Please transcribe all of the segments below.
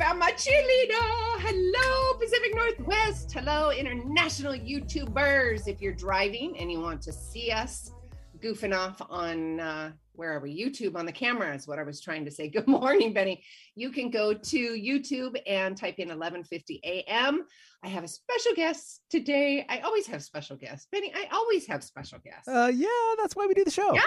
Found my cheerleader. Hello, Pacific Northwest. Hello, international YouTubers. If you're driving and you want to see us goofing off on uh, where are we? YouTube on the camera is what I was trying to say. Good morning, Benny. You can go to YouTube and type in 1150 AM. I have a special guest today. I always have special guests. Benny, I always have special guests. Uh, yeah, that's why we do the show. Yeah.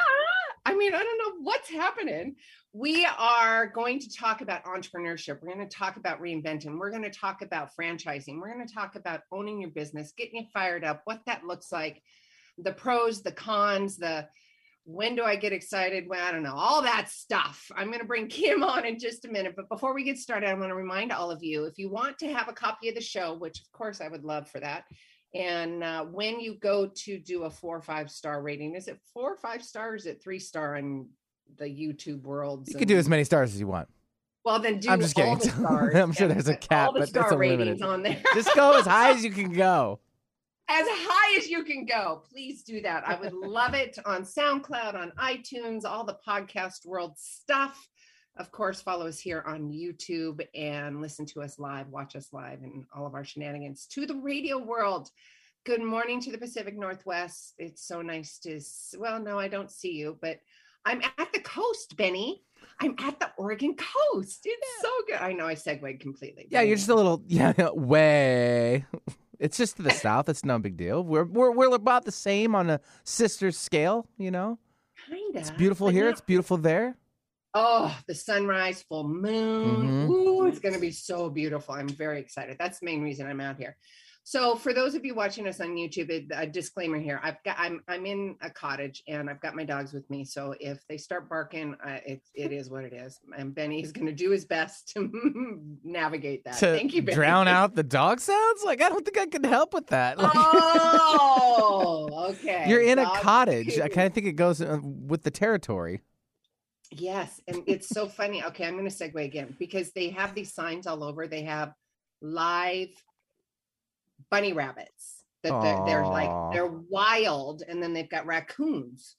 I mean, I don't know what's happening. We are going to talk about entrepreneurship. We're going to talk about reinventing. We're going to talk about franchising. We're going to talk about owning your business, getting you fired up, what that looks like, the pros, the cons, the when do I get excited? Well, I don't know, all that stuff. I'm going to bring Kim on in just a minute. But before we get started, I want to remind all of you if you want to have a copy of the show, which of course I would love for that. And uh, when you go to do a four or five star rating, is it four or five stars? Is it three star in the YouTube world? You can do as many stars as you want. Well, then do I'm just all kidding. the stars. I'm sure there's a cap, all the but star it's ratings unlimited. on there. Just go as high as you can go. as high as you can go. Please do that. I would love it on SoundCloud, on iTunes, all the podcast world stuff. Of course, follow us here on YouTube and listen to us live, watch us live, and all of our shenanigans to the radio world. Good morning to the Pacific Northwest. It's so nice to, well, no, I don't see you, but I'm at the coast, Benny. I'm at the Oregon coast. It's so good. I know I segued completely. Yeah, you're just a little yeah way. It's just to the south. It's no big deal. We're we're we're about the same on a sister scale. You know, Kinda. it's beautiful here. not It's beautiful there. Oh, the sunrise, full moon. Mhm. Ooh, it's going to be so beautiful. I'm very excited. That's the main reason I'm out here. So, for those of you watching us on YouTube, a disclaimer here: I've got I'm I'm in a cottage and I've got my dogs with me. So if they start barking, uh, it it is what it is. And Benny is going to do his best to navigate that. To Thank you, Benny. drown out the dog sounds. Like I don't think I can help with that. Like, Oh, okay. you're in a cottage. I kind of think it goes uh, with the territory. Yes, and it's so funny. Okay, I'm going to segue again because they have these signs all over. They have live bunny rabbits that they're, they're like they're wild, and then they've got raccoons.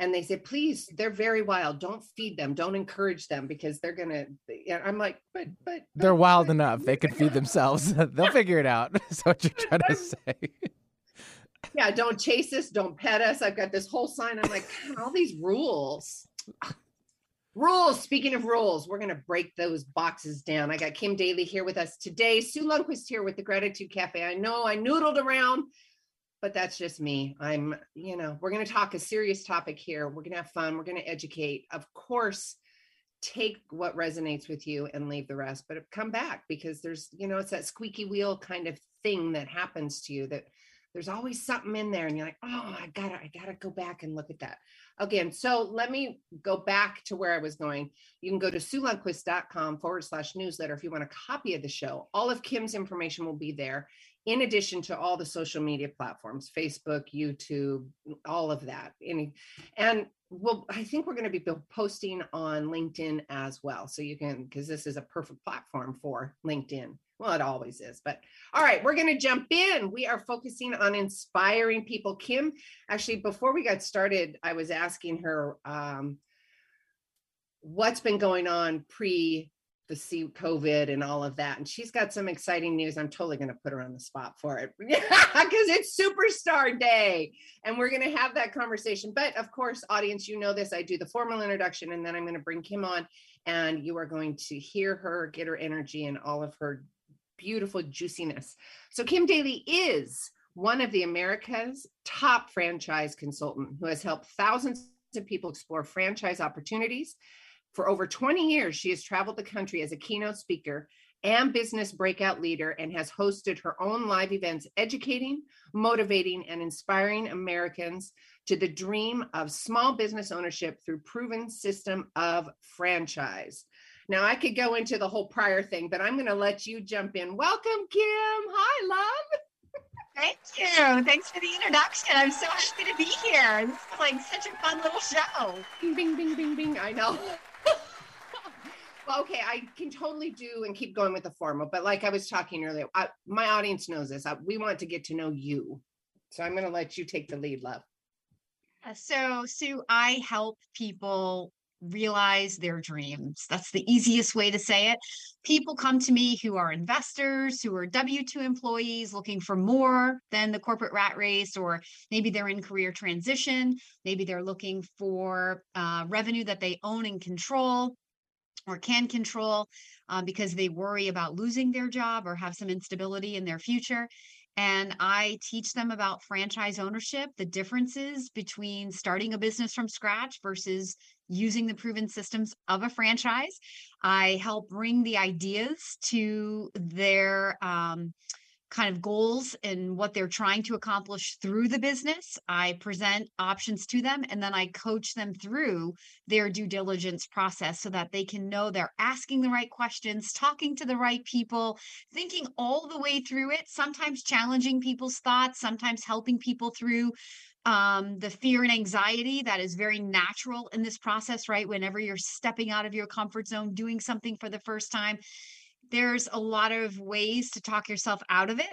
And they say, please, they're very wild. Don't feed them. Don't encourage them because they're gonna. And I'm like, but but They're but- wild but- enough. They can feed themselves. They'll figure it out. Is what you're trying to say. Yeah, don't chase us. Don't pet us. I've got this whole sign. I'm like, all these rules. Rules. Speaking of rules, we're going to break those boxes down. I got Kim Daly here with us today. Sue Lundquist here with the Gratitude Cafe. I know I noodled around, but that's just me. I'm, you know, we're going to talk a serious topic here. We're going to have fun. We're going to educate. Of course, take what resonates with you and leave the rest, but come back because there's, you know, it's that squeaky wheel kind of thing that happens to you that there's always something in there and you're like oh i gotta i gotta go back and look at that again so let me go back to where i was going. You can go to suelundquist.com forward slash newsletter if you want a copy of the show. All of kim's information will be there in addition to all the social media platforms facebook youtube all of that. Any, and well i think we're going to be posting on linkedin as well so you can because this is a perfect platform for linkedin well it always is but all right, we're going to jump in. We are focusing on inspiring people. Kim, actually, before we got started, I was asking her um, what's been going on pre the C COVID and all of that. And she's got some exciting news. I'm totally going to put her on the spot for it because it's Superstar Day. And we're going to have that conversation. But of course, audience, you know this. I do the formal introduction and then I'm going to bring Kim on and you are going to hear her, get her energy and all of her beautiful juiciness. So Kim Daly is one of the America's top franchise consultant who has helped thousands of people explore franchise opportunities. For over 20 years, she has traveled the country as a keynote speaker and business breakout leader and has hosted her own live events educating, motivating, and inspiring Americans to the dream of small business ownership through proven system of franchise. Now I could go into the whole prior thing, but I'm going to let you jump in. Welcome, Kim. Hi, love. Thank you. Thanks for the introduction. I'm so happy to be here. This is like such a fun little show. Bing, bing, bing, bing, bing. I know. well, okay, I can totally do and keep going with the formal, but like I was talking earlier, I, my audience knows this. I, we want to get to know you. So I'm going to let you take the lead, love. Uh, so, Sue, I help people realize their dreams. That's the easiest way to say it. People come to me who are investors, who are W 2 employees looking for more than the corporate rat race, or maybe they're in career transition. Maybe they're looking for uh, revenue that they own and control or can control uh, because they worry about losing their job or have some instability in their future. And I teach them about franchise ownership, the differences between starting a business from scratch versus using the proven systems of a franchise. I help bring the ideas to their um, kind of goals and what they're trying to accomplish through the business. I present options to them and then I coach them through their due diligence process so that they can know they're asking the right questions, talking to the right people, thinking all the way through it, sometimes challenging people's thoughts, sometimes helping people through um, the fear and anxiety that is very natural in this process, right? Whenever you're stepping out of your comfort zone, doing something for the first time, there's a lot of ways to talk yourself out of it.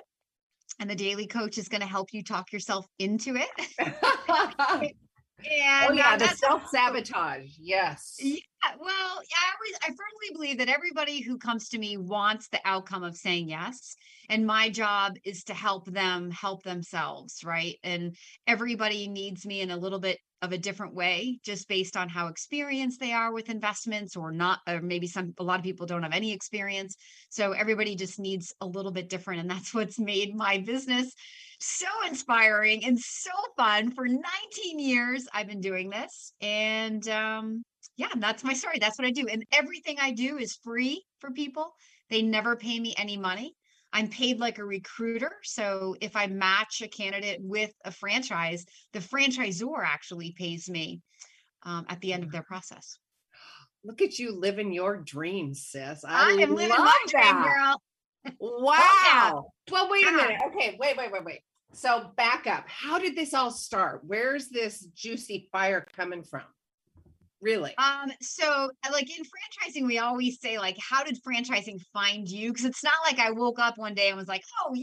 And the Daly coach is going to help you talk yourself into it. and oh, yeah, uh, the self sabotage. Yes. Yeah. Well, I always, I firmly believe that everybody who comes to me wants the outcome of saying yes and my job is to help them help themselves right and everybody needs me in a little bit of a different way just based on how experienced they are with investments or not or maybe some a lot of people don't have any experience so everybody just needs a little bit different and that's what's made my business so inspiring and so fun for 19 years i've been doing this and um yeah that's my story that's what i do and everything i do is free for people they never pay me any money I'm paid like a recruiter. So if I match a candidate with a franchise, the franchisor actually pays me um, at the end of their process. Look at you living your dreams, sis. I, I am living my dream, girl. Wow. well, wait a minute. Okay, wait, wait, wait, wait. So back up. How did this all start? Where's this juicy fire coming from? Really? Um, so uh, like in franchising, we always say, like, how did franchising find you? Because it's not like I woke up one day and was like, oh,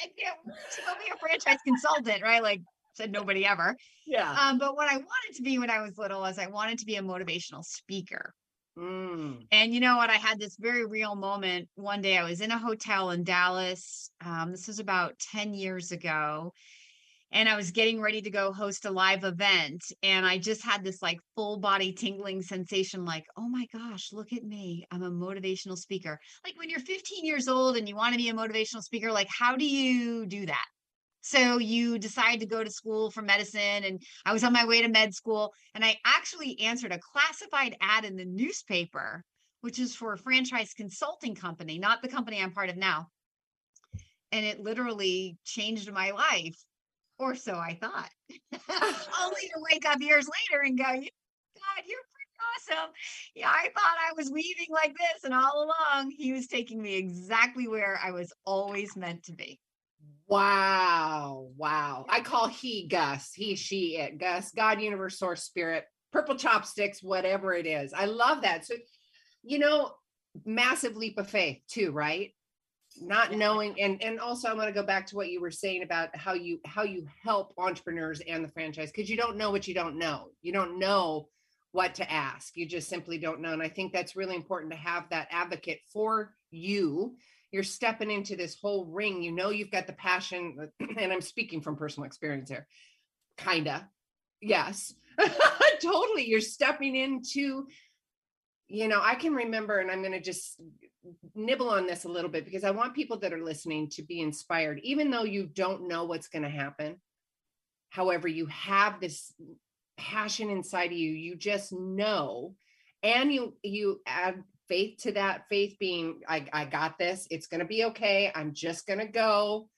I will be a franchise consultant, right? Like said nobody ever. Yeah. Um, but what I wanted to be when I was little was I wanted to be a motivational speaker. Mm. And you know what? I had this very real moment. One day I was in a hotel in Dallas. Um, this was about 10 years ago and I was getting ready to go host a live event. And I just had this like full body tingling sensation like, oh my gosh, look at me. I'm a motivational speaker. Like when you're 15 years old and you want to be a motivational speaker, like how do you do that? So you decide to go to school for medicine. And I was on my way to med school. And I actually answered a classified ad in the newspaper, which is for a franchise consulting company, not the company I'm part of now. And it literally changed my life or so I thought. Only to wake up years later and go, God, you're pretty awesome. Yeah, I thought I was weaving like this, and all along he was taking me exactly where I was always meant to be. Wow. Wow. I call he Gus, he, she, it, Gus, God, universe, source, spirit, purple chopsticks, whatever it is. I love that. So, you know, massive leap of faith too, right? not knowing and and also i want to go back to what you were saying about how you how you help entrepreneurs and the franchise because you don't know what you don't know you don't know what to ask you just simply don't know and i think that's really important to have that advocate for you you're stepping into this whole ring you know you've got the passion and i'm speaking from personal experience here kinda yes totally you're stepping into you know i can remember and i'm going to just nibble on this a little bit because I want people that are listening to be inspired, even though you don't know what's going to happen. However, you have this passion inside of you, you just know, and you you add faith to that faith being i, I got this it's going to be okay i'm just going to go.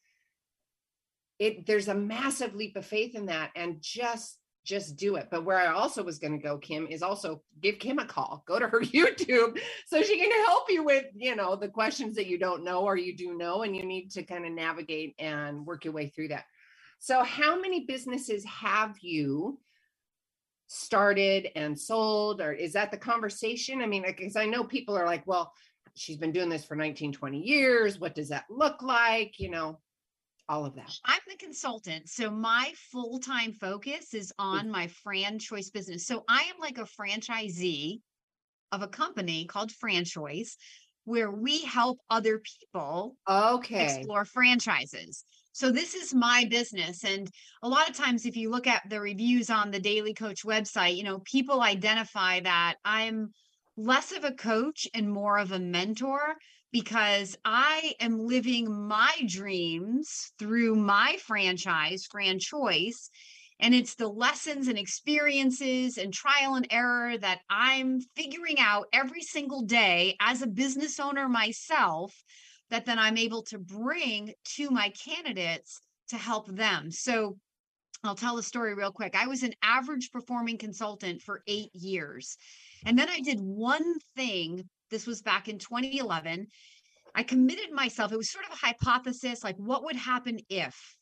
It there's a massive leap of faith in that and just just do it. But where i also was going to go kim is also give kim a call go to her youtube so she can help you with you know the questions that you don't know or you do know and you need to kind of navigate and work your way through that. So how many businesses have you started and sold or is that the conversation? I mean because i know people are like well she's been doing this for 19 20 years. What does that look like? You know all of that. I'm the consultant so my full-time focus is on mm. my franchise business. So i am like a franchisee of a company called FranChoice where we help other people okay. explore franchises so this is my business. And a lot of times, if you look at the reviews on the Daly Coach website, you know, people identify that I'm less of a coach and more of a mentor because I am living my dreams through my franchise, FranChoice. And it's the lessons and experiences and trial and error that I'm figuring out every single day as a business owner myself that then I'm able to bring to my candidates to help them. So I'll tell the story real quick. I was an average performing consultant for eight years. And then I did one thing. This was back in 2011. I committed myself, it was sort of a hypothesis like, what would happen if?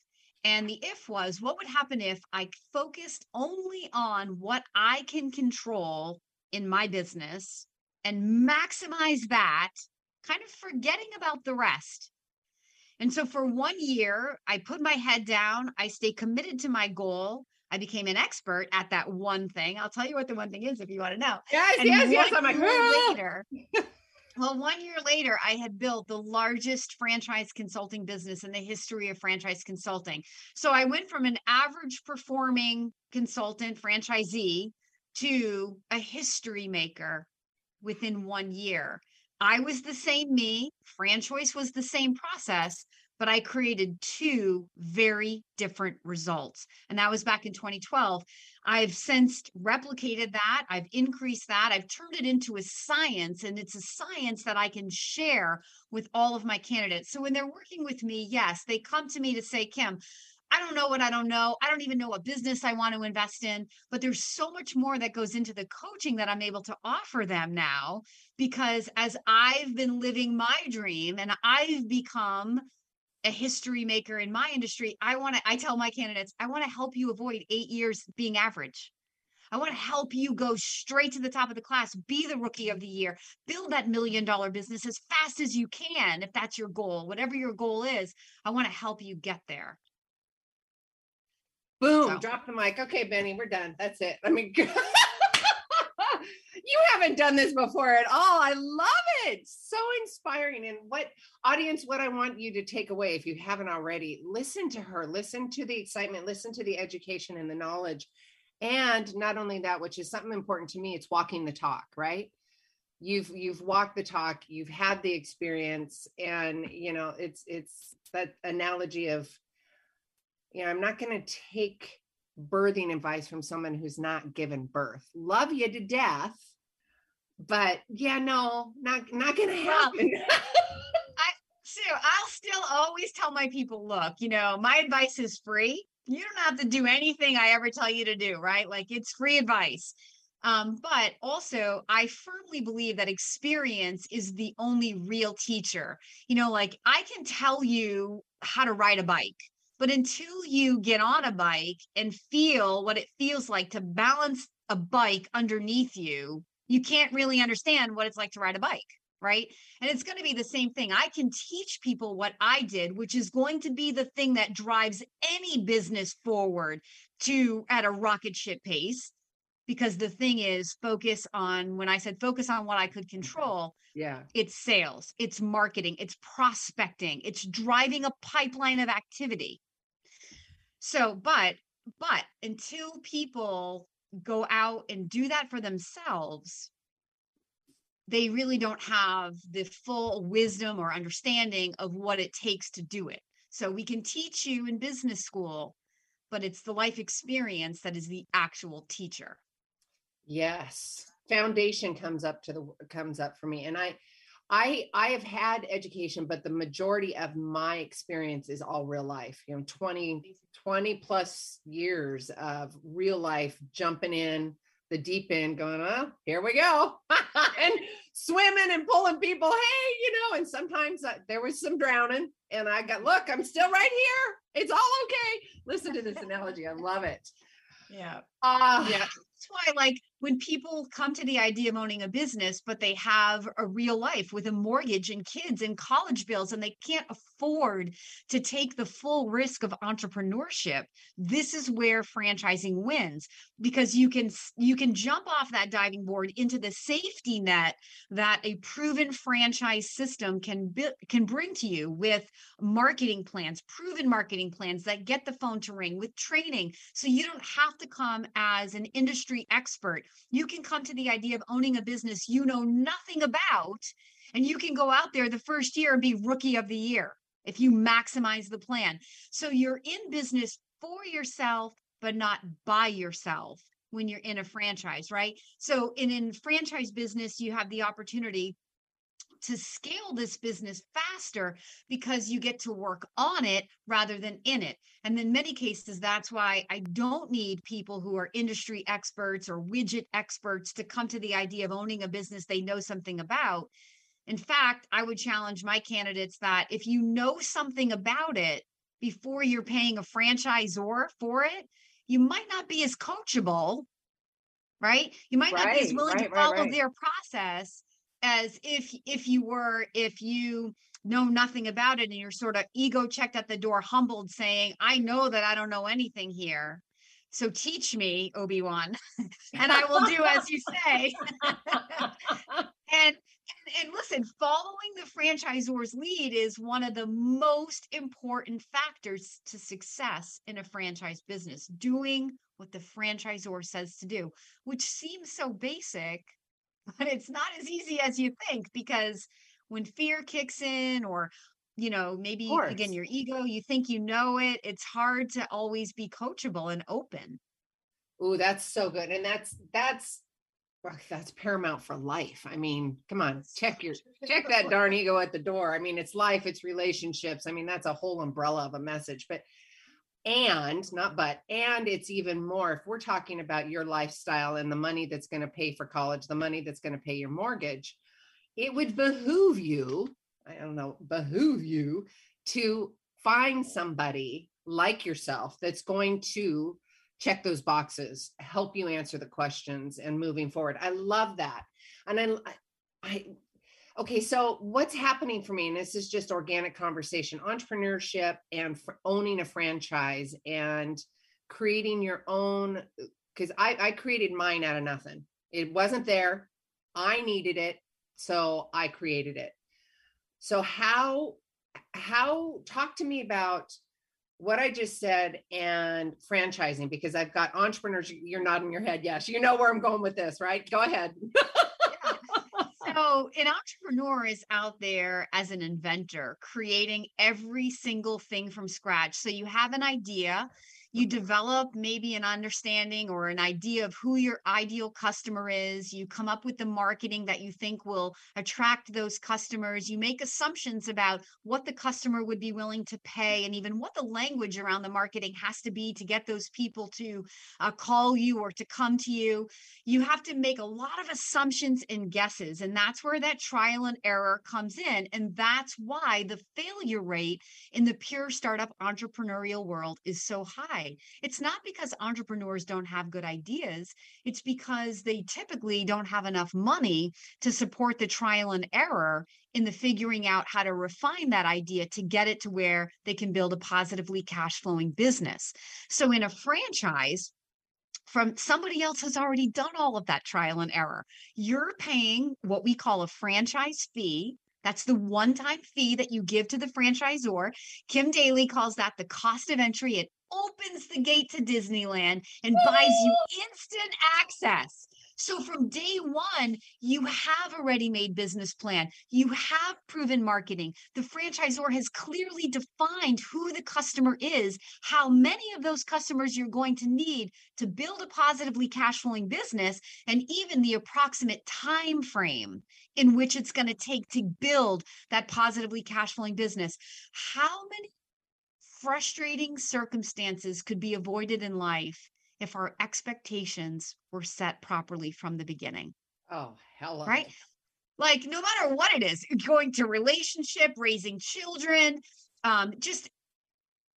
And the if was, what would happen if I focused only on what I can control in my business and maximize that kind of forgetting about the rest. And so for one year, I put my head down, I stay committed to my goal. I became an expert at that one thing. I'll tell you what the one thing is if you want to know. Yes, and yes, yes. I'm like, later. well, one year later, I had built the largest franchise consulting business in the history of franchise consulting. So I went from an average performing consultant franchisee to a history maker within one year. I was the same me, FranChoice was the same process, but I created two very different results. And that was back in 2012. I've since replicated that, I've increased that, I've turned it into a science, and it's a science that I can share with all of my candidates. So when they're working with me, yes, they come to me to say, Kim, I don't know what I don't know. I don't even know what business I want to invest in, but there's so much more that goes into the coaching that I'm able to offer them now because as I've been living my dream and I've become a history maker in my industry, I want to I tell my candidates, I want to help you avoid 8 years being average. I want to help you go straight to the top of the class, be the rookie of the year, build that million dollar business as fast as you can if that's your goal. Whatever your goal is, I want to help you get there. Boom, so. drop the mic. Okay, Benny, we're done. That's it. I mean, you haven't done this before at all. I love it. So inspiring. And what audience, what I want you to take away, if you haven't already, listen to her, listen to the excitement, listen to the education and the knowledge. And not only that, which is something important to me, it's walking the talk, right? You've you've walked the talk, you've had the experience, and you know, it's it's that analogy of you know, I'm not going to take birthing advice from someone who's not given birth. Love you to death, but yeah, no, not not going to happen. I so I'll still always tell my people, look, you know, my advice is free. You don't have to do anything I ever tell you to do, right? Like it's free advice. Um, but also, I firmly believe that experience is the only real teacher. You know, like I can tell you how to ride a bike, but until you get on a bike and feel what it feels like to balance a bike underneath you, you can't really understand what it's like to ride a bike. Right. And it's going to be the same thing. I can teach people what I did, which is going to be the thing that drives any business forward to at a rocket ship pace because the thing is focus on when i said focus on what i could control yeah it's sales it's marketing it's prospecting it's driving a pipeline of activity so, but, but until people go out and do that for themselves, they really don't have the full wisdom or understanding of what it takes to do it. So we can teach you in business school, but it's the life experience that is the actual teacher. Yes. foundation comes up to the comes up for me and i i i have had education but the majority of my experience is all real life you know 20 20 plus years of real life jumping in the deep end going oh here we go and swimming and pulling people hey you know and sometimes uh, there was some drowning and i got look i'm still right here. It's all okay. Listen to this analogy. I love it. Yeah. uh Yeah. That's why, I like, when people come to the idea of owning a business, but they have a real life with a mortgage and kids and college bills, and they can't afford to take the full risk of entrepreneurship, this is where franchising wins because you can you can jump off that diving board into the safety net that a proven franchise system can can bring to you with marketing plans, proven marketing plans that get the phone to ring with training. So you don't have to come as an industry expert. You can come to the idea of owning a business you know nothing about, and you can go out there the first year and be rookie of the year if you maximize the plan. So you're in business for yourself, but not by yourself when you're in a franchise, right? So in in franchise business, you have the opportunity to scale this business faster because you get to work on it rather than in it. And in many cases, that's why I don't need people who are industry experts or widget experts to come to the idea of owning a business they know something about. In fact, I would challenge my candidates that if you know something about it before you're paying a franchisor for it, you might not be as coachable, right? You might not be as willing right, to right, follow right. their process as if if you were if you know nothing about it and you're sort of ego checked at the door humbled saying i know that i don't know anything here so teach me obi-wan and i will do as you say. And, and and listen following the franchisor's lead is one of the most important factors to success in a franchise business doing what the franchisor says to do which seems so basic but it's not as easy as you think because when fear kicks in or you know maybe again your ego you think you know it it's hard to always be coachable and open Ooh, that's so good. And that's that's that's paramount for life. I mean, come on, check your check that darn ego at the door. I mean, it's life, it's relationships. I mean, that's a whole umbrella of a message. But and not but and it's even more if we're talking about your lifestyle and the money that's going to pay for college, the money that's going to pay your mortgage, it would behoove you, I don't know, behoove you to find somebody like yourself that's going to check those boxes, help you answer the questions and moving forward. I love that. And I, I, okay, so what's happening for me, and this is just organic conversation, entrepreneurship and owning a franchise and creating your own, uh, because I, I created mine out of nothing. It wasn't there. I needed it. So I created it. So how, how, talk to me about what I just said and franchising because I've got entrepreneurs. You're nodding your head. Yes, you know where I'm going with this, right? Go ahead. so an entrepreneur is out there as an inventor creating every single thing from scratch. So you have an idea you develop maybe an understanding or an idea of who your ideal customer is you come up with the marketing that you think will attract those customers you make assumptions about what the customer would be willing to pay and even what the language around the marketing has to be to get those people to uh, call you or to come to you. You have to make a lot of assumptions and guesses and that's where that trial and error comes in and that's why the failure rate in the pure startup entrepreneurial world is so high it's not because entrepreneurs don't have good ideas it's because they typically don't have enough money to support the trial and error in the figuring out how to refine that idea to get it to where they can build a positively cash flowing business so in a franchise from somebody else has already done all of that trial and error. You're paying what we call a franchise fee. That's the one time fee that you give to the franchisor. Kim Daly calls that the cost of entry. It opens the gate to Disneyland and buys you instant access. So from day one, you have a ready made business plan. You have proven marketing. The franchisor has clearly defined who the customer is, how many of those customers you're going to need to build a positively cash flowing business, and even the approximate time frame in which it's going to take to build that positively cash flowing business. How many frustrating circumstances could be avoided in life if our expectations were set properly from the beginning. Oh, hell. Right? Like no matter what it is, going to relationship, raising children, um, just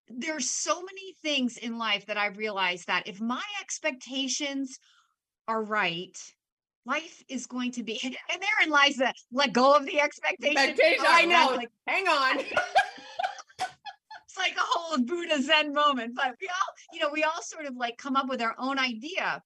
there's so many things in life that I realized that if my expectations are right, life is going to be and therein lies the let go of the expectation. Expectation, I know. Like, hang on. it's like a whole Buddha Zen moment. But we all, you know, we all sort of like come up with our own idea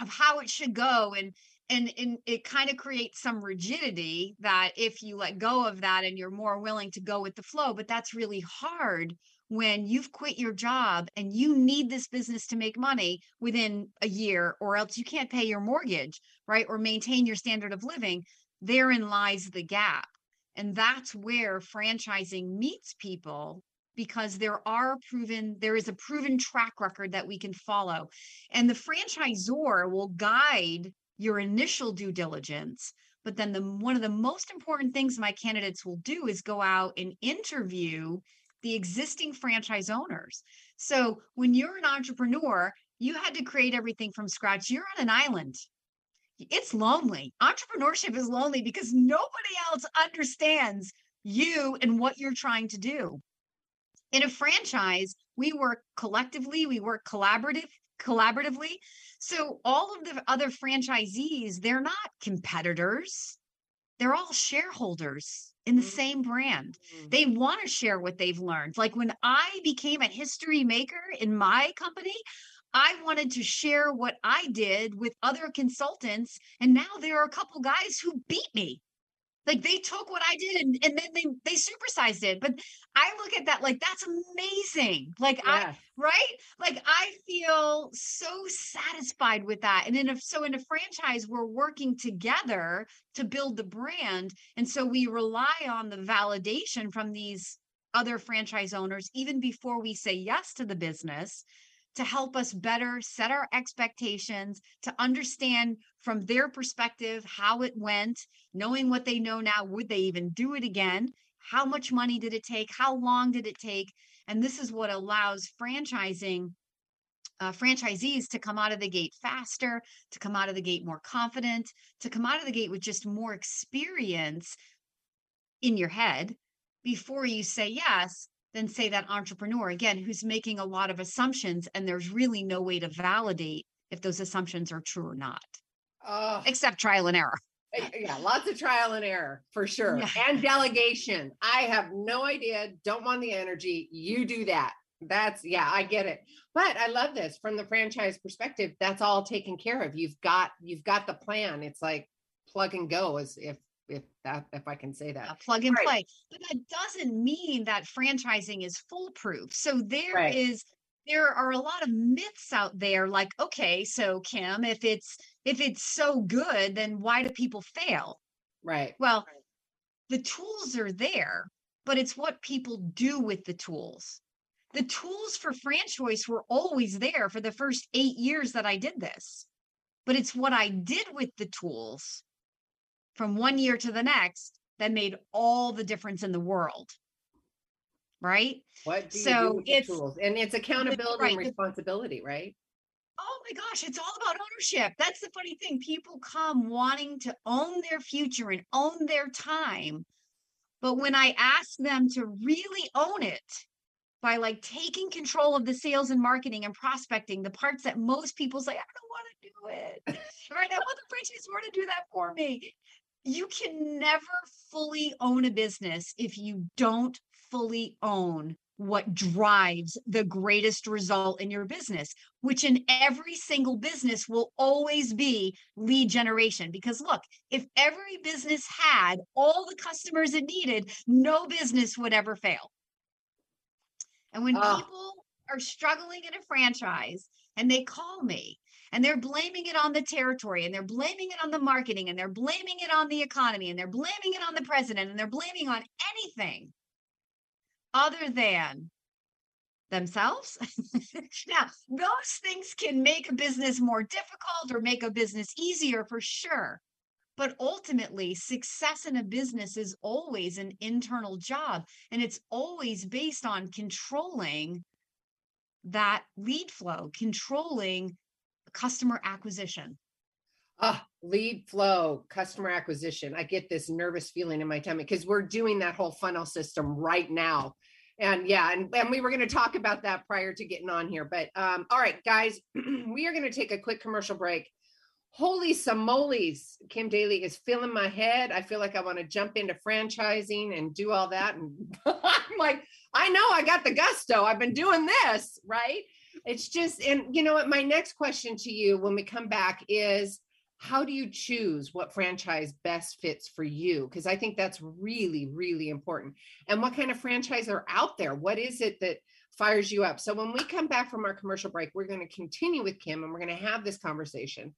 of how it should go. And and and it kind of creates some rigidity that if you let go of that and you're more willing to go with the flow, but that's really hard when you've quit your job and you need this business to make money within a year or else you can't pay your mortgage, right? Or maintain your standard of living. Therein lies the gap. And that's where franchising meets people because there are proven there is a proven track record that we can follow. And the franchisor will guide your initial due diligence but then the one of the most important things my candidates will do is go out and interview the existing franchise owners. So when you're an entrepreneur you had to create everything from scratch. You're on an island. It's lonely. Entrepreneurship is lonely because nobody else understands you and what you're trying to do in a franchise, we work collectively, we work collaborative collaboratively. So all of the other franchisees, they're not competitors. They're all shareholders in the mm-hmm. same brand. Mm-hmm. They want to share what they've learned. Like when I became a history maker in my company, I wanted to share what I did with other consultants. And now there are a couple guys who beat me like they took what I did and, and then they they supersized it. But I look at that like that's amazing. Like yeah. I right? Like I feel so satisfied with that. And then if so in a franchise, we're working together to build the brand. And so we rely on the validation from these other franchise owners even before we say yes to the business to help us better set our expectations, to understand from their perspective how it went, knowing what they know now, would they even do it again? How much money did it take? How long did it take? And this is what allows franchising uh, franchisees to come out of the gate faster, to come out of the gate more confident, to come out of the gate with just more experience in your head before you say yes than say that entrepreneur again who's making a lot of assumptions and there's really no way to validate if those assumptions are true or not. Uh, except trial and error. Eh, yeah lots of trial and error for sure. Yeah. and delegation. I have no idea don't want the energy. You do that. That's yeah i get it. But i love this from the franchise perspective that's all taken care of. You've got you've got the plan. It's like plug and go as if if that if I can say that. A plug and right. play. But that doesn't mean that franchising is foolproof. So there right. is there are a lot of myths out there like okay, so Kim, if it's if it's so good, then why do people fail? Right. Well, the tools are there, but it's what people do with the tools. The tools for franchise were always there for the first 8 years that I did this. But it's what I did with the tools from one year to the next that made all the difference in the world. Right. What do so it's tools? And it's accountability right, and responsibility, right? Oh my gosh, it's all about ownership. That's the funny thing. People come wanting to own their future and own their time. But when I ask them to really own it by like taking control of the sales and marketing and prospecting, the parts that most people say, I don't want to do it. right. I want the franchisor to do that for me you can never fully own a business if you don't fully own what drives the greatest result in your business, which in every single business will always be lead generation. Because look, if every business had all the customers it needed, no business would ever fail. And when oh. people are struggling in a franchise and they call me and they're blaming it on the territory and they're blaming it on the marketing and they're blaming it on the economy and they're blaming it on the president and they're blaming on anything other than themselves. now, those things can make a business more difficult or make a business easier for sure. But ultimately, success in a business is always an internal job, and it's always based on controlling that lead flow, controlling customer acquisition. Ah, lead flow, customer acquisition. I get this nervous feeling in my tummy because we're doing that whole funnel system right now. And yeah, and, and we were going to talk about that prior to getting on here. But um, all right, guys, we are going to take a quick commercial break holy simoles, Kim Daly is filling my head. I feel like I want to jump into franchising and do all that. And I'm like, I know I got the gusto. I've been doing this, right? It's just, and you know what? My next question to you when we come back is how do you choose what franchise best fits for you? Because I think that's really, really important. And what kind of franchise are out there? What is it that fires you up? So when we come back from our commercial break, we're going to continue with Kim and we're going to have this conversation.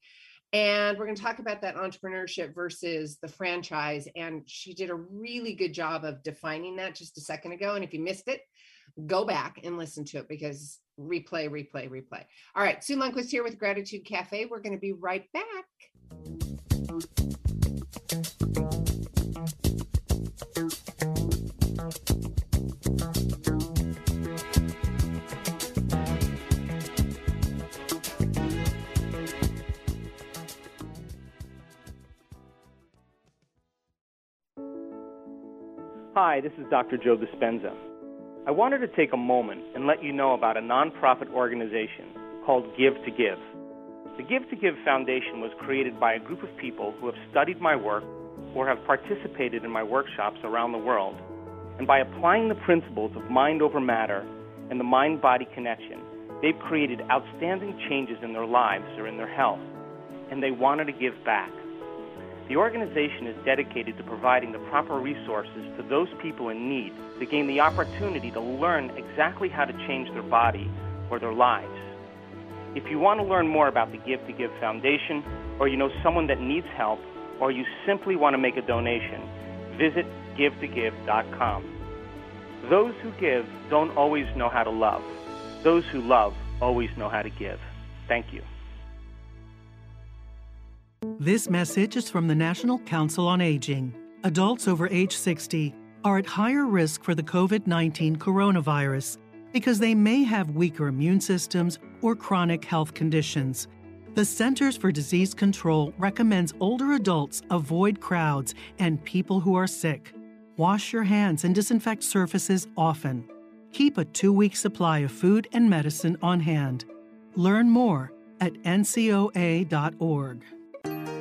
And we're going to talk about that entrepreneurship versus the franchise. And she did a really good job of defining that just a second ago. And if you missed it, go back and listen to it because replay, replay, replay. All right. Sue Lundquist here with Gratitude Cafe. We're going to be right back. Hi, this is Dr. Joe Dispenza. I wanted to take a moment and let you know about a nonprofit organization called Give to Give. The Give to Give Foundation was created by a group of people who have studied my work or have participated in my workshops around the world. And by applying the principles of mind over matter and the mind body connection, they've created outstanding changes in their lives or in their health. And they wanted to give back. The organization is dedicated to providing the proper resources to those people in need to gain the opportunity to learn exactly how to change their body or their lives. If you want to learn more about the Give to Give Foundation, or you know someone that needs help, or you simply want to make a donation, visit givetogive.com. Those who give don't always know how to love. Those who love always know how to give. Thank you. This message is from the National Council on Aging. Adults over age 60 are at higher risk for the COVID 19 coronavirus because they may have weaker immune systems or chronic health conditions. The Centers for Disease Control recommends older adults avoid crowds and people who are sick. Wash your hands and disinfect surfaces often. Keep a two week supply of food and medicine on hand. Learn more at ncoa.org.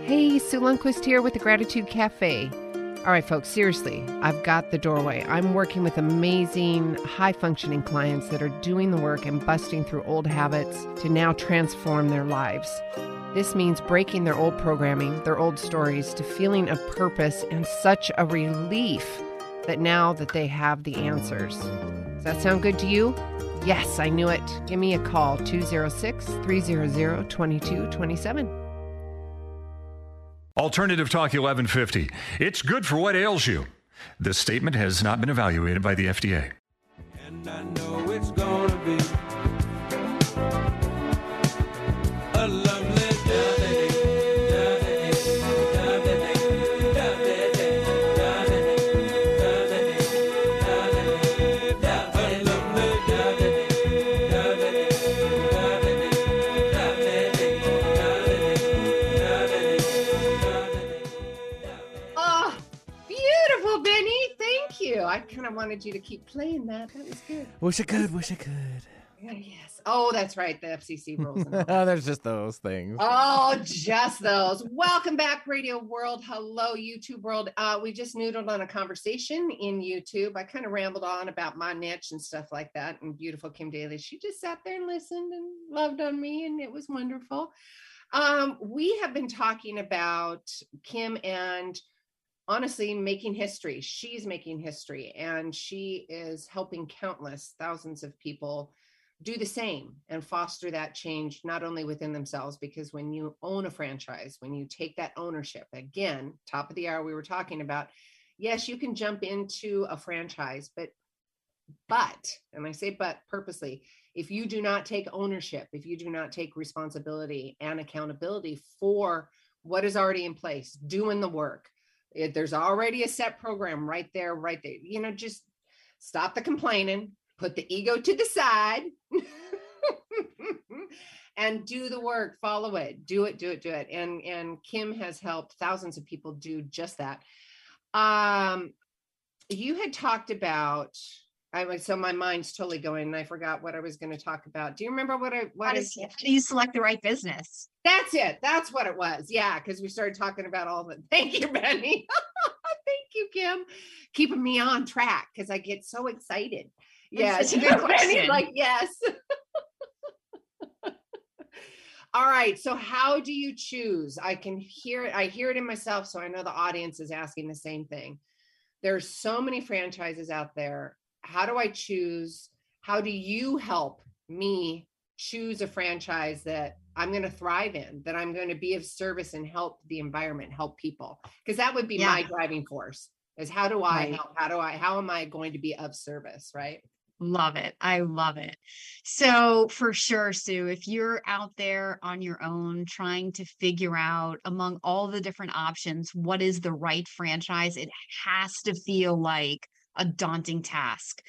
Hey, Sue Lundquist here with the Gratitude Cafe. All right, folks, seriously, I've got the doorway. I'm working with amazing, high functioning clients that are doing the work and busting through old habits to now transform their lives. This means breaking their old programming, their old stories, to feeling a purpose and such a relief that now that they have the answers. Does that sound good to you? Yes, I knew it. Give me a call 206 300 2227. Alternative Talk 1150. It's good for what ails you. This statement has not been evaluated by the FDA. I kind of wanted you to keep playing that. That was good. Wish I could, wish I could. Yes. Oh, that's right. The FCC rules. and all that. There's just those things. Oh, just those. Welcome back, Radio World. Hello, YouTube World. Uh, we just noodled on a conversation in YouTube. I kind of rambled on about my niche and stuff like that. And beautiful Kim Daly, she just sat there and listened and loved on me, and it was wonderful. Um, we have been talking about Kim and honestly making history. She's making history, and she is helping countless thousands of people do the same and foster that change not only within themselves because when you own a franchise when you take that ownership again top of the hour we were talking about yes you can jump into a franchise but but and i say but purposely if you do not take ownership if you do not take responsibility and accountability for what is already in place doing the work it, there's already a set program right there right there. You know just stop the complaining put the ego to the side and do the work. Follow it. Do it do it do it. And and kim has helped thousands of people do just that. Um you had talked about I was so my mind's totally going and I forgot what I was going to talk about. Do you remember what I what How does- how do you select the right business? that's it. That's what it was. Yeah, because we started talking about all the. Thank you, Benny. Thank you, Kim, keeping me on track because I get so excited. Yeah, such a good question. like yes. all right. So, how do you choose? I can hear it. I hear it in myself, so I know the audience is asking the same thing. There's so many franchises out there. How do I choose? How do you help me choose a franchise that I'm going to thrive in, that I'm going to be of service and help the environment, help people? Because that would be my driving force is how do I Right. help? How do I, how am I going to be of service? Right. Love it. I love it. So, for sure, Sue, if you're out there on your own trying to figure out among all the different options, what is the right franchise, it has to feel like a daunting task.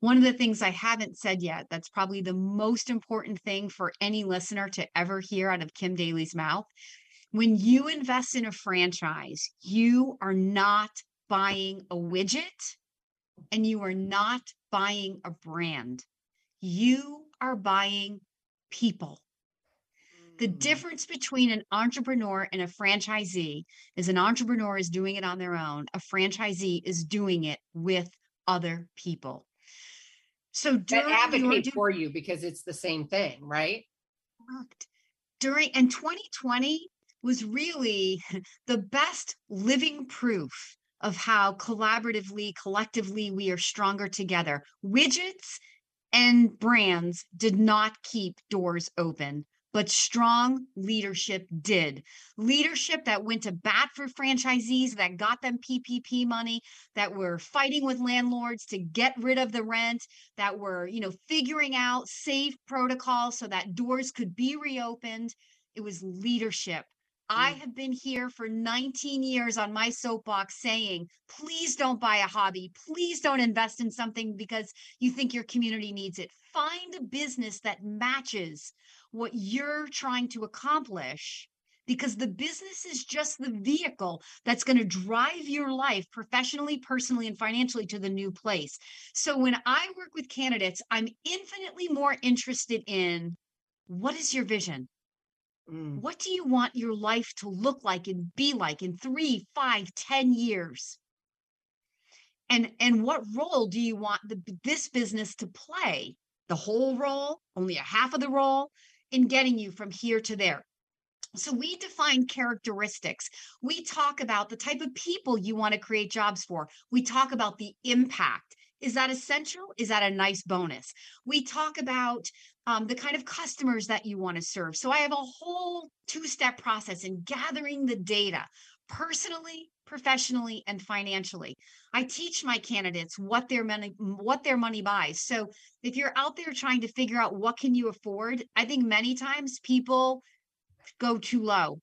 One of the things I haven't said yet, that's probably the most important thing for any listener to ever hear out of Kim Daly's mouth. When you invest in a franchise, you are not buying a widget and you are not buying a brand. You are buying people. The Mm. difference between an entrepreneur and a franchisee is an entrepreneur is doing it on their own, a franchisee is doing it with other people. So that advocate for you because it's the same thing, right? Correct. During and 2020 was really the best living proof of how collaboratively, collectively we are stronger together. Widgets and brands did not keep doors open, but strong leadership did. Leadership that went to bat for franchisees, that got them PPP money, that were fighting with landlords to get rid of the rent, that were, you know, figuring out safe protocols so that doors could be reopened. It was leadership. I Mm. have been here for 19 years on my soapbox saying, please don't buy a hobby. Please don't invest in something because you think your community needs it. Find a business that matches what you're trying to accomplish because the business is just the vehicle that's going to drive your life professionally, personally, and financially to the new place. So when I work with candidates, I'm infinitely more interested in what is your vision? Mm. What do you want your life to look like and be like in three, five, ten years? And and what role do you want the, this business to play? The whole role, only a half of the role, in getting you from here to there. So we define characteristics. We talk about the type of people you want to create jobs for. We talk about the impact. Is that essential? Is that a nice bonus? We talk about um, the kind of customers that you want to serve. So I have a whole two step process in gathering the data personally, professionally, and financially. I teach my candidates what their money what their money buys. So if you're out there trying to figure out what can you afford, I think many times people go too low.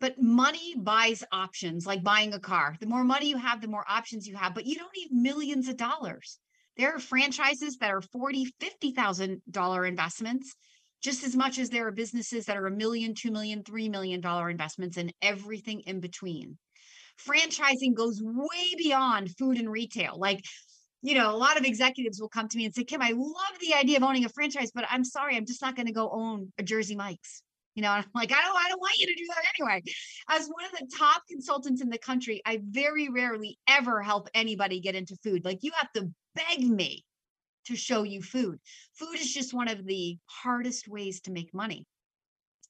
But money buys options like buying a car. The more money you have, the more options you have, but you don't need millions of dollars. There are franchises that are forty, fifty thousand dollar investments, just as much as there are businesses that are a million, two million, three million dollar investments, and everything in between. Franchising goes way beyond food and retail. Like, you know, a lot of executives will come to me and say, Kim, I love the idea of owning a franchise, but I'm sorry, I'm just not going to go own a Jersey Mike's. You know, I'm like, I don't, I don't want you to do that anyway. As one of the top consultants in the country, I very rarely ever help anybody get into food. Like you have to beg me to show you food. Food is just one of the hardest ways to make money.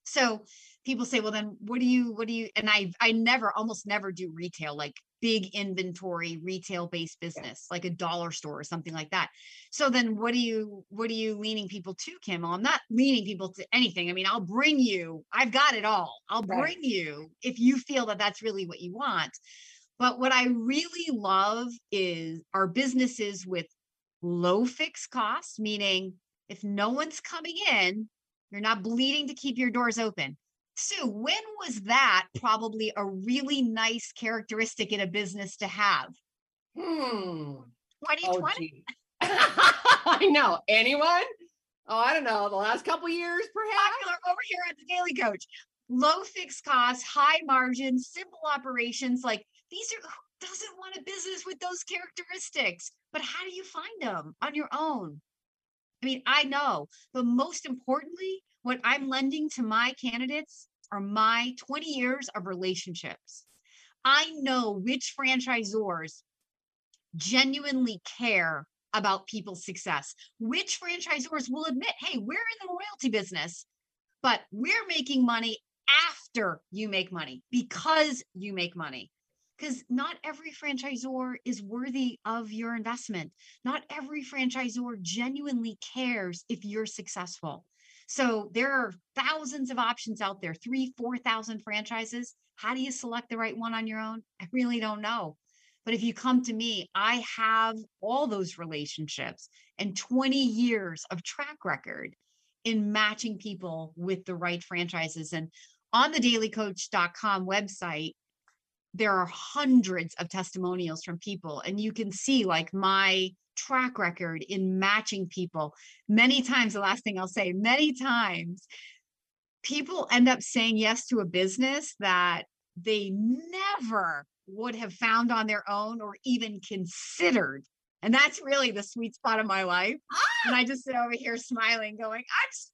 So people say, well, then what do you, what do you, and I, I never, almost never do retail, like big inventory, retail based business, like a dollar store or something like that. So then what do you, what are you leaning people to, Kim? Well, I'm not leaning people to anything. I mean, I'll bring you, I've got it all. I'll Right. bring you if you feel that that's really what you want. But what I really love is our businesses with low fixed costs, meaning if no one's coming in, you're not bleeding to keep your doors open. Sue, when was that probably a really nice characteristic in a business to have? Hmm. 2020? Oh. I know. Anyone? Oh, I don't know. The last couple years, perhaps. popular over here at the Daly Coach. Low fixed costs, high margins, simple operations. Like these are who doesn't want a business with those characteristics? But how do you find them on your own? I mean, I know, but most importantly, what I'm lending to my candidates are my 20 years of relationships. I know which franchisors genuinely care about people's success, which franchisors will admit, hey, we're in the royalty business, but we're making money after you make money because you make money. Because not every franchisor is worthy of your investment. Not every franchisor genuinely cares if you're successful. So there are thousands of options out there, three, 4,000 franchises. How do you select the right one on your own? I really don't know. But if you come to me, I have all those relationships and 20 years of track record in matching people with the right franchises. And on the dalycoach.com website, there are hundreds of testimonials from people, and you can see like my track record in matching people. Many times, the last thing I'll say, many times, people end up saying yes to a business that they never would have found on their own or even considered. And that's really the sweet spot of my life. And I just sit over here smiling, going, I'm just,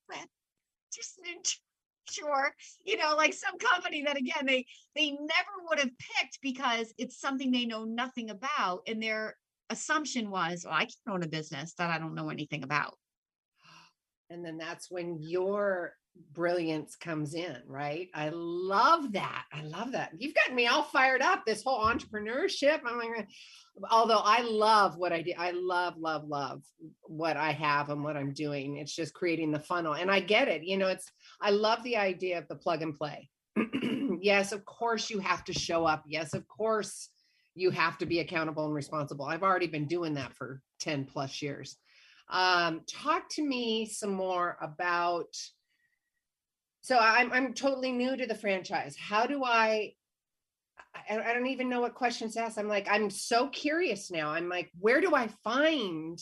just sure, you know, like some company that again they they never would have picked because it's something they know nothing about, and their assumption was, well, I can't own a business that I don't know anything about. And then that's when your brilliance comes in, right? I love that. I love that. You've gotten me all fired up. This whole entrepreneurship. I'm like, although I love what I do, I love, love, love what I have and what I'm doing. It's just creating the funnel. And I get it. You know, it's, I love the idea of the plug and play. yes, of course you have to show up. Yes, of course you have to be accountable and responsible. I've already been doing that for 10 plus years. Um, talk to me some more about so I'm I'm totally new to the franchise. How do I I, don't even know what questions to ask. I'm like, I'm so curious now. I'm like, where do I find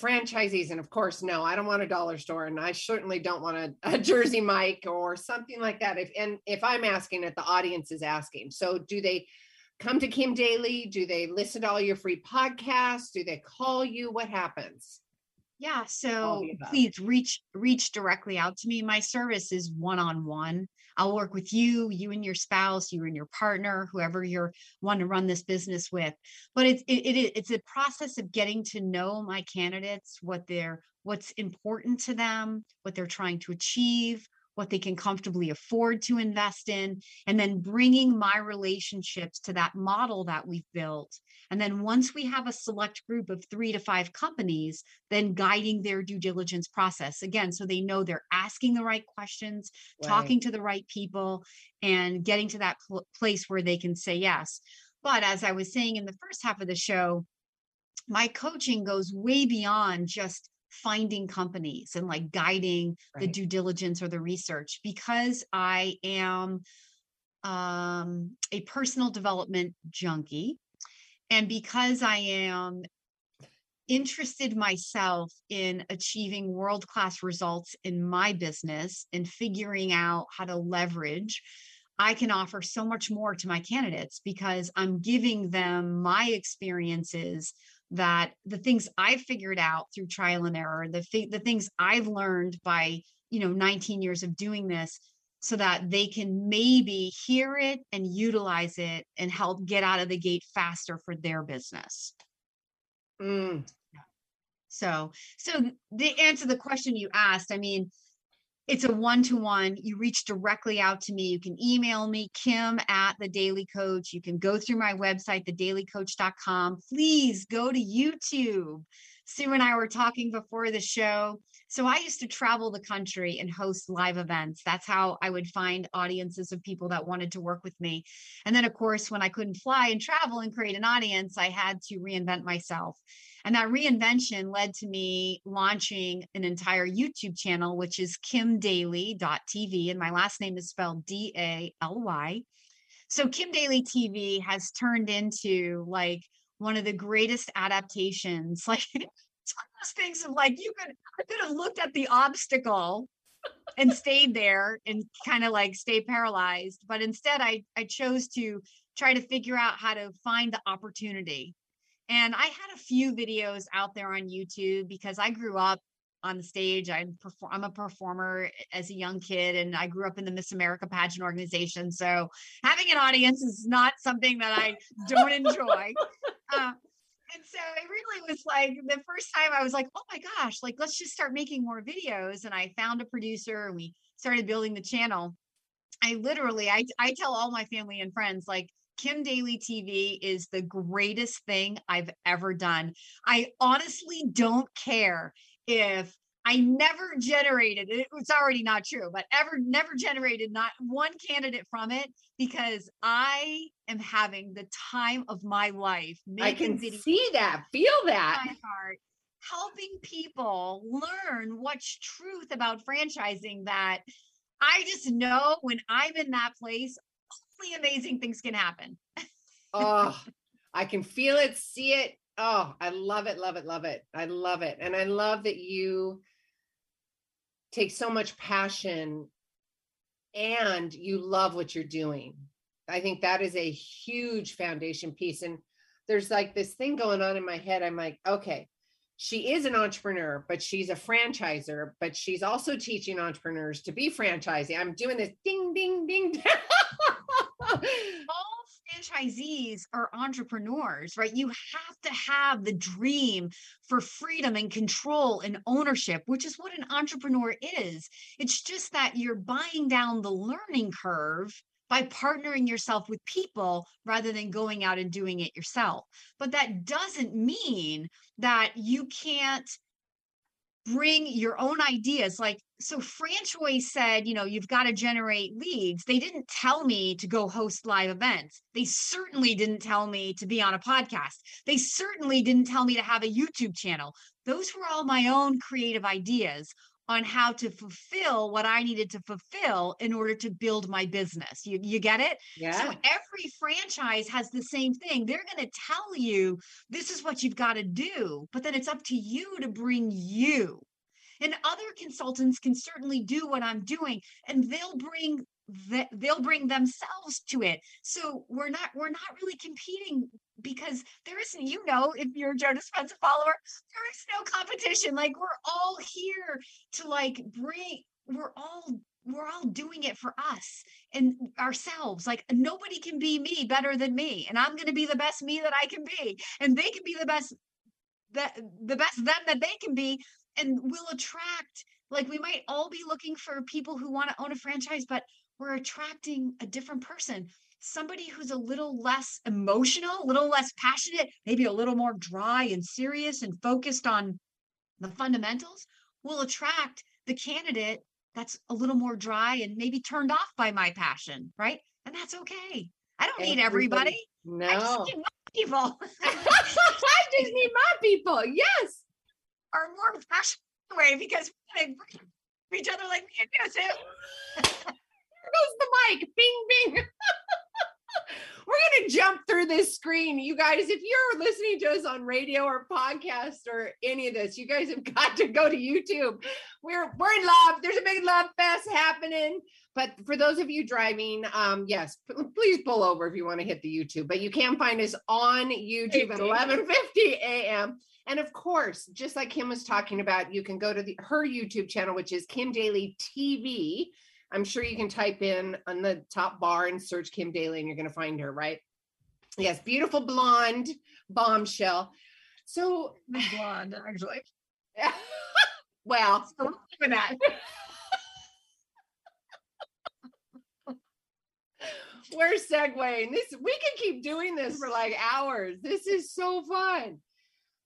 franchisees? And of course, no, I don't want a dollar store, and I certainly don't want a, a Jersey Mike or something like that. If and if I'm asking it, the audience is asking. So do they come to Kim Daly? Do they listen to all your free podcasts? Do they call you? What happens? Yeah, so please reach reach directly out to me. My service is one on one. I'll work with you, you and your spouse, you and your partner, whoever you're want to run this business with. But it's it, it it's a process of getting to know my candidates, what they're what's important to them, what they're trying to achieve, what they can comfortably afford to invest in, and then bringing my relationships to that model that we've built. And then once we have a select group of three to five companies, then guiding their due diligence process again, so they know they're asking the right questions, talking to the right people, and getting to that pl- place where they can say yes. But as I was saying in the first half of the show, my coaching goes way beyond just finding companies and like guiding the due diligence or the research because I am um, a personal development junkie. And because I am interested myself in achieving world class results in my business and figuring out how to leverage, I can offer so much more to my candidates because I'm giving them my experiences that the things I've figured out through trial and error, the the things I've learned by, you know, 19 years of doing this so that they can maybe hear it and utilize it and help get out of the gate faster for their business. Mm, So, so the answer the question you asked, I mean, it's a one-to-one. You reach directly out to me. You can email me kim at the Daly coach. You can go through my website thedalycoach.com please go to youtube. Sue and i were talking before the show so i used to travel the country and host live events that's how i would find audiences of people that wanted to work with me and then of course when i couldn't fly and travel and create an audience i had to reinvent myself and that reinvention led to me launching an entire YouTube channel, which is kimdaly.tv. And my last name is spelled D A L Y. So Kim Daly TV has turned into like one of the greatest adaptations. Like those things of like you could I could have looked at the obstacle and stayed there and kind of like stay paralyzed. But instead I I chose to try to figure out how to find the opportunity and I had a few videos out there on YouTube because I grew up on the stage. I'm perform- I'm a performer as a young kid, and I grew up in the Miss America pageant organization. So having an audience is not something that I don't enjoy. Uh, and so it really was like the first time I was like, oh my gosh, like let's just start making more videos. And I found a producer, and we started building the channel. I literally, I I tell all my family and friends like Kim Daly TV is the greatest thing I've ever done. I honestly don't care if I never generated it. It's already not true, but ever never generated not one candidate from it because I am having the time of my life. I can videos see that, feel that. my heart, helping people learn what's truth about franchising that I just know when I'm in that place, only amazing things can happen. oh, I can feel it, see it. Oh, I love it, love it, love it. I love it. And I love that you take so much passion and you love what you're doing. I think that is a huge foundation piece. And there's like this thing going on in my head. I'm like, okay, she is an entrepreneur, but she's a franchiser, but she's also teaching entrepreneurs to be franchising. I'm doing this ding, ding, ding. All franchisees are entrepreneurs, right? You have to have the dream for freedom and control and ownership, which is what an entrepreneur is. It's just that you're buying down the learning curve by partnering yourself with people rather than going out and doing it yourself. But that doesn't mean that you can't bring your own ideas. Like so franchise said you know you've got to generate leads. They didn't tell me to go host live events. They certainly didn't tell me to be on a podcast. They certainly didn't tell me to have a youtube channel. Those were all my own creative ideas on how to fulfill what I needed to fulfill in order to build my business. You, you get it? Yeah. So every franchise has the same thing. They're going to tell you this is what you've got to do, but then it's up to you to bring you. And other consultants can certainly do what I'm doing and they'll bring that they'll bring themselves to it. So we're not we're not really competing because there isn't, you know, if you're a Joe Dispenza follower, there is no competition. Like we're all here to like bring, we're all we're all doing it for us and ourselves. Like nobody can be me better than me. And I'm gonna be the best me that I can be. And they can be the best that the best them that they can be. And we'll attract like we might all be looking for people who want to own a franchise, but we're attracting a different person somebody who's a little less emotional, a little less passionate, maybe a little more dry and serious and focused on the fundamentals will attract the candidate that's a little more dry and maybe turned off by my passion, right? And that's okay. I don't need everybody. No. I just need my people. I just need my people. Yes. Are more passionate way because they each other like me and Sue. There goes the mic. Bing, bing. We're going to jump through this screen. You guys, if you're listening to us on radio or podcast or any of this, you guys have got to go to YouTube. We're we're in love. There's a big love fest happening. But for those of you driving, um, yes, p- please pull over if you want to hit the YouTube. But you can find us on YouTube at 11:50 a.m. And of course, just like Kim was talking about, you can go to the, her YouTube channel, which is Kim Daly TV. I'm sure you can type in on the top bar and search Kim Daly and you're going to find her, right? Yes, beautiful blonde bombshell. So blonde, actually. well, so that. We're segueing this. We can keep doing this for like hours. This is so fun.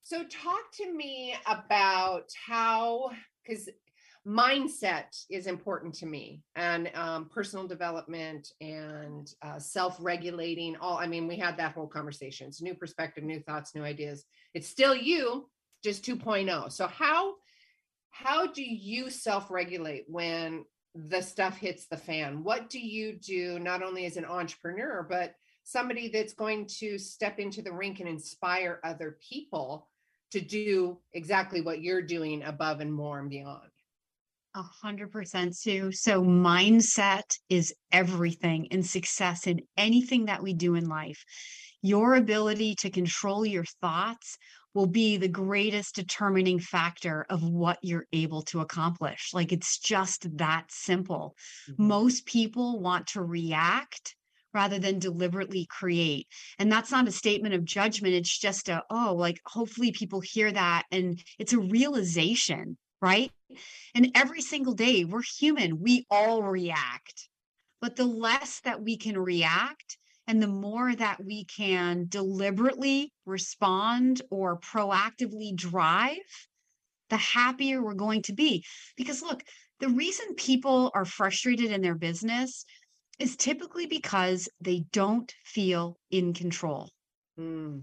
So, talk to me about how, because mindset is important to me and um, personal development and uh, self-regulating all i mean we had that whole conversation. It's new perspective new thoughts new ideas. It's still you just 2.0 so how how do you self-regulate when the stuff hits the fan? What do you do not only as an entrepreneur but somebody that's going to step into the rink and inspire other people to do exactly what you're doing above and more and beyond A hundred percent, Sue. So mindset is everything in success in anything that we do in life. Your ability to control your thoughts will be the greatest determining factor of what you're able to accomplish. Like it's just that simple. Mm-hmm. Most people want to react rather than deliberately create. And that's not a statement of judgment. It's just a, oh, like hopefully people hear that and it's a realization, right? And every single day, we're human, we all react. But the less that we can react, and the more that we can deliberately respond or proactively drive, the happier we're going to be. Because look, the reason people are frustrated in their business is typically because they don't feel in control. Mm.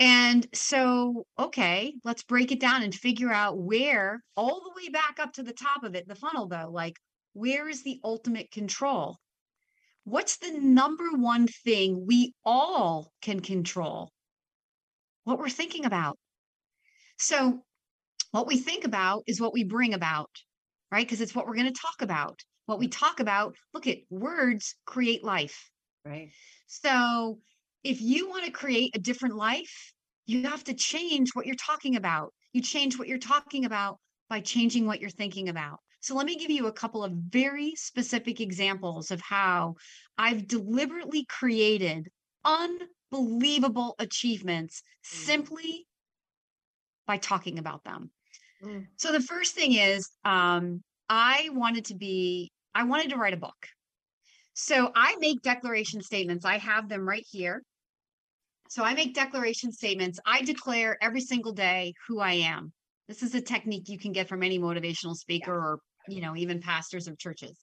And so, okay, let's break it down and figure out where, all the way back up to the top of it, the funnel, though, like where is the ultimate control? What's the number one thing we all can control? What we're thinking about. So, what we think about is what we bring about, right? Because it's what we're going to talk about. What we mm. talk about, look at words create life. right So, if you want to create a different life, you have to change what you're talking about. You change what you're talking about by changing what you're thinking about. So, let me give you a couple of very specific examples of how I've deliberately created unbelievable achievements simply by talking about them. Mm. So, the first thing is, um, I wanted to be, I wanted to write a book. So I make declaration statements. I have them right here. So I make declaration statements. I declare every single day who I am. This is a technique you can get from any motivational speaker or, you know, even pastors of churches.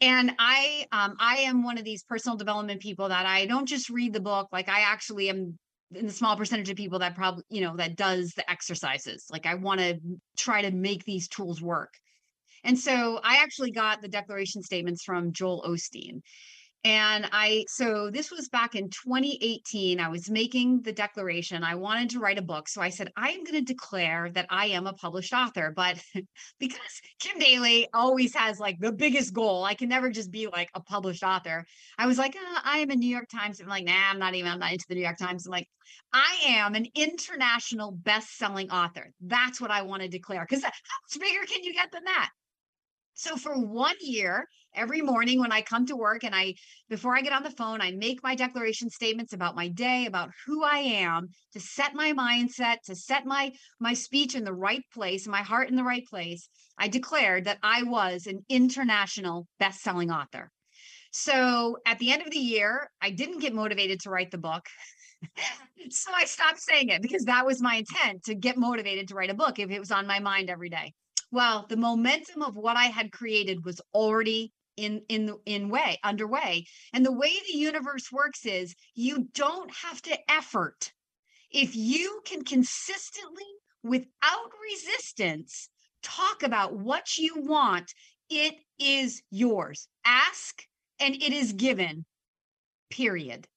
And I um I am one of these personal development people that I don't just read the book, like I actually am in the small percentage of people that probably, you know, that does the exercises. Like I want to try to make these tools work. And so I actually got the declaration statements from Joel Osteen. And I, so this was back in 2018. I was making the declaration. I wanted to write a book. So I said, I am going to declare that I am a published author. But because Kim Daly always has like the biggest goal, I can never just be like a published author. I was like, "Uh, I am a New York Times. I'm like, nah, I'm not even, I'm not into the New York Times. I'm like, I am an international best selling author. That's what I want to declare. Because how much bigger can you get than that? So for one year, every morning when I come to work and I before I get on the phone, I make my declaration statements about my day, about who I am, to set my mindset, to set my my speech in the right place, my heart in the right place. I declared that I was an international best-selling author. So at the end of the year, I didn't get motivated to write the book. so I stopped saying it because that was my intent to get motivated to write a book if it was on my mind every day. Well, the momentum of what I had created was already in in the in way underway. And the way the universe works is you don't have to effort. If you can consistently without resistance talk about what you want, it is yours. Ask and it is given. Period.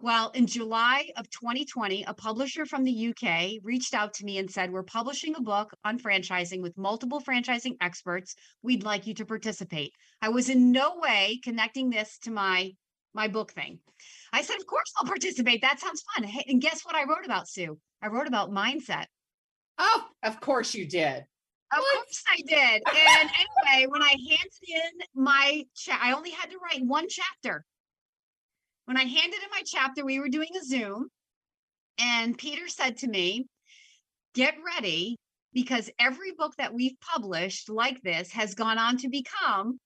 Well, in July of 2020, a publisher from the UK reached out to me and said, We're publishing a book on franchising with multiple franchising experts. We'd like you to participate. I was in no way connecting this to my my book thing. I said, Of course I'll participate. That sounds fun. Hey, and guess what I wrote about, Sue? I wrote about mindset. oh of course you did Of course I did. And anyway, when I handed in my cha- I only had to write one chapter. When I handed in my chapter, we were doing a Zoom, and Peter said to me, Get ready because every book that we've published like this has gone on to become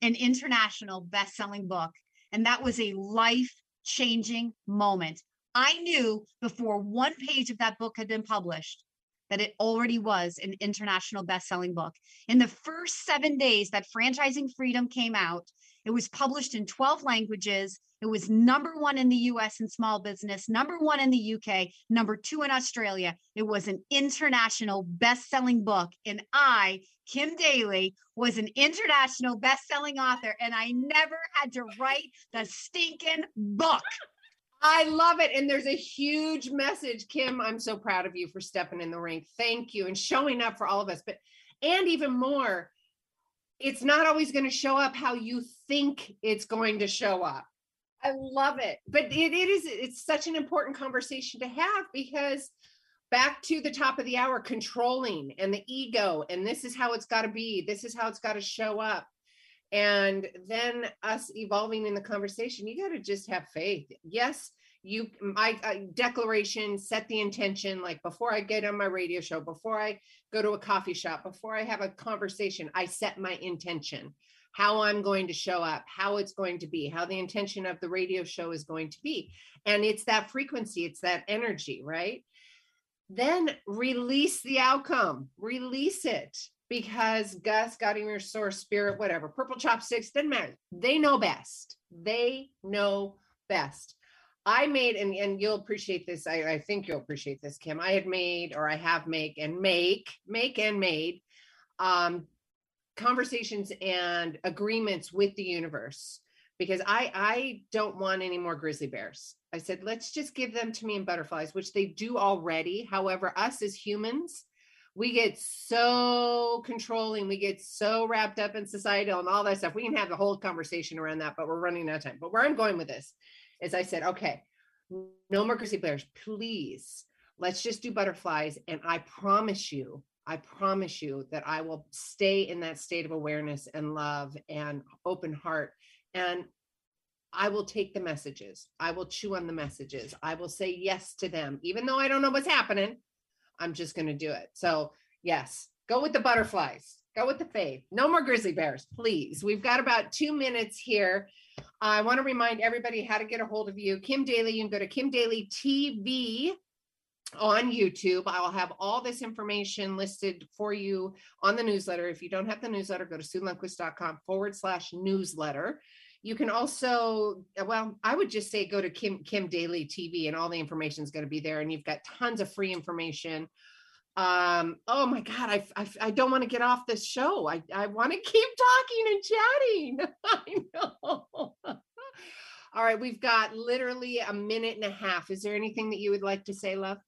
an international best-selling book. And that was a life-changing moment. I knew before one page of that book had been published that it already was an international best-selling book. In the first 7 days that franchising freedom came out it was published in 12 languages it was number one in the US in small business, number one in the UK, number two in Australia. It was an international best selling book. And I, Kim Daly, was an international best selling author. And I never had to write the stinking book. I love it. And there's a huge message. Kim, I'm so proud of you for stepping in the ring. Thank you and showing up for all of us. But, and even more, it's not always going to show up how you think it's going to show up. I love it. But it, it is, it's such an important conversation to have because back to the top of the hour, controlling and the ego, and this is how it's got to be, this is how it's got to show up. And then us evolving in the conversation, you got to just have faith. Yes, you, my uh, declaration set the intention like before I get on my radio show, before I go to a coffee shop, before I have a conversation, I set my intention how I'm going to show up, how it's going to be, how the intention of the radio show is going to be. And it's that frequency, it's that energy, right? Then release the outcome, release it because Gus, got in your Source, Spirit, whatever, Purple Chopsticks, doesn't matter. They know best. They know best. I made, and, and you'll appreciate this. I, I think you'll appreciate this, Kim. I had made, or I have make and make, make and made um, conversations and agreements with the universe because I I don't want any more grizzly bears. I said let's just give them to me in butterflies, which they do already. However, us as humans, we get so controlling, we get so wrapped up in societal and all that stuff. We can have the whole conversation around that, but we're running out of time. But where I'm going with this is I said, okay, no more grizzly bears, please. Let's just do butterflies. And I promise you, I promise you that I will stay in that state of awareness and love and open heart. And I will take the messages. I will chew on the messages. I will say yes to them. Even though I don't know what's happening, I'm just going to do it. So, yes, go with the butterflies. Go with the faith. No more grizzly bears, please. We've got about two minutes here. I want to remind everybody how to get a hold of you. Kim Daly, you can go to Kim Daly TV on YouTube. I will have all this information listed for you on the newsletter. If you don't have the newsletter, go to SueLundquist.com forward slash newsletter. You can also, well, I would just say go to Kim Kim Daly TV and all the information is going to be there. And you've got tons of free information. Um, oh my God, I, I, I don't want to get off this show. I, I want to keep talking and chatting. I know. all right, we've got literally a minute and a half. Is there anything that you would like to say, love?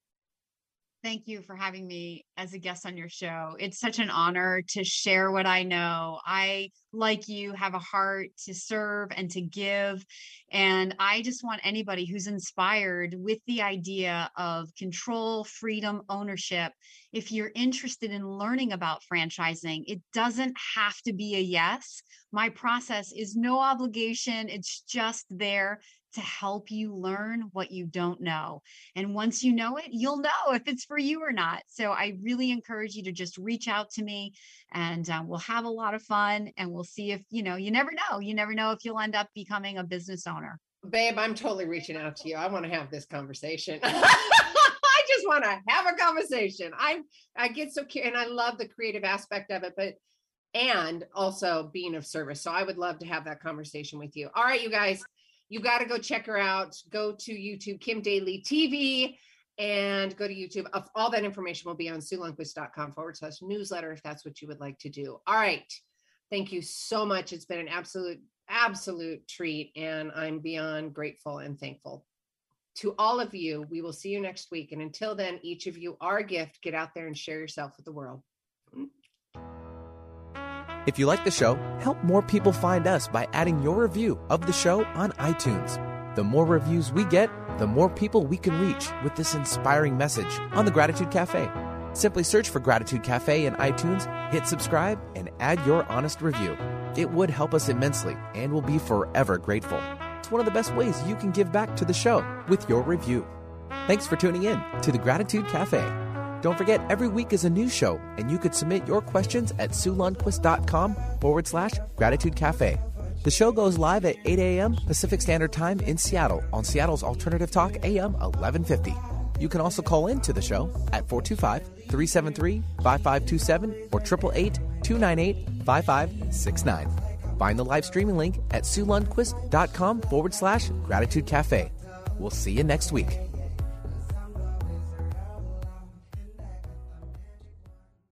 Thank you for having me as a guest on your show. It's such an honor to share what I know. I, like you, have a heart to serve and to give. And I just want anybody who's inspired with the idea of control, freedom, ownership. If you're interested in learning about franchising, it doesn't have to be a yes. My process is no obligation, it's just there to help you learn what you don't know. And once you know it, you'll know if it's for you or not. So I really encourage you to just reach out to me and um, we'll have a lot of fun and we'll see if, you know, you never know. You never know if you'll end up becoming a business owner. Babe, I'm totally reaching out to you. I want to have this conversation. I just want to have a conversation. I I get so curious and I love the creative aspect of it, but and also being of service. So I would love to have that conversation with you. All right, you guys you got to go check her out. Go to YouTube, Kim Daly TV, and go to YouTube. All that information will be on SueLundquist.com forward slash newsletter if that's what you would like to do. All right. Thank you so much. It's been an absolute, absolute treat, and I'm beyond grateful and thankful. To all of you, we will see you next week. And until then, each of you are a gift. Get out there and share yourself with the world. If you like the show, help more people find us by adding your review of the show on iTunes. The more reviews we get, the more people we can reach with this inspiring message on the Gratitude Cafe. Simply search for Gratitude Cafe in iTunes, hit subscribe, and add your honest review. It would help us immensely and we'll be forever grateful. It's one of the best ways you can give back to the show with your review. Thanks for tuning in to the Gratitude Cafe. Don't forget, every week is a new show, and you could submit your questions at SueLundquist.com forward slash Gratitude Cafe. The show goes live at 8 a.m. Pacific Standard Time in Seattle on Seattle's Alternative Talk AM 1150. You can also call in to the show at 425 373 5527 or 888 298 5569. Find the live streaming link at SueLundquist.com forward slash Gratitude Cafe. We'll see you next week.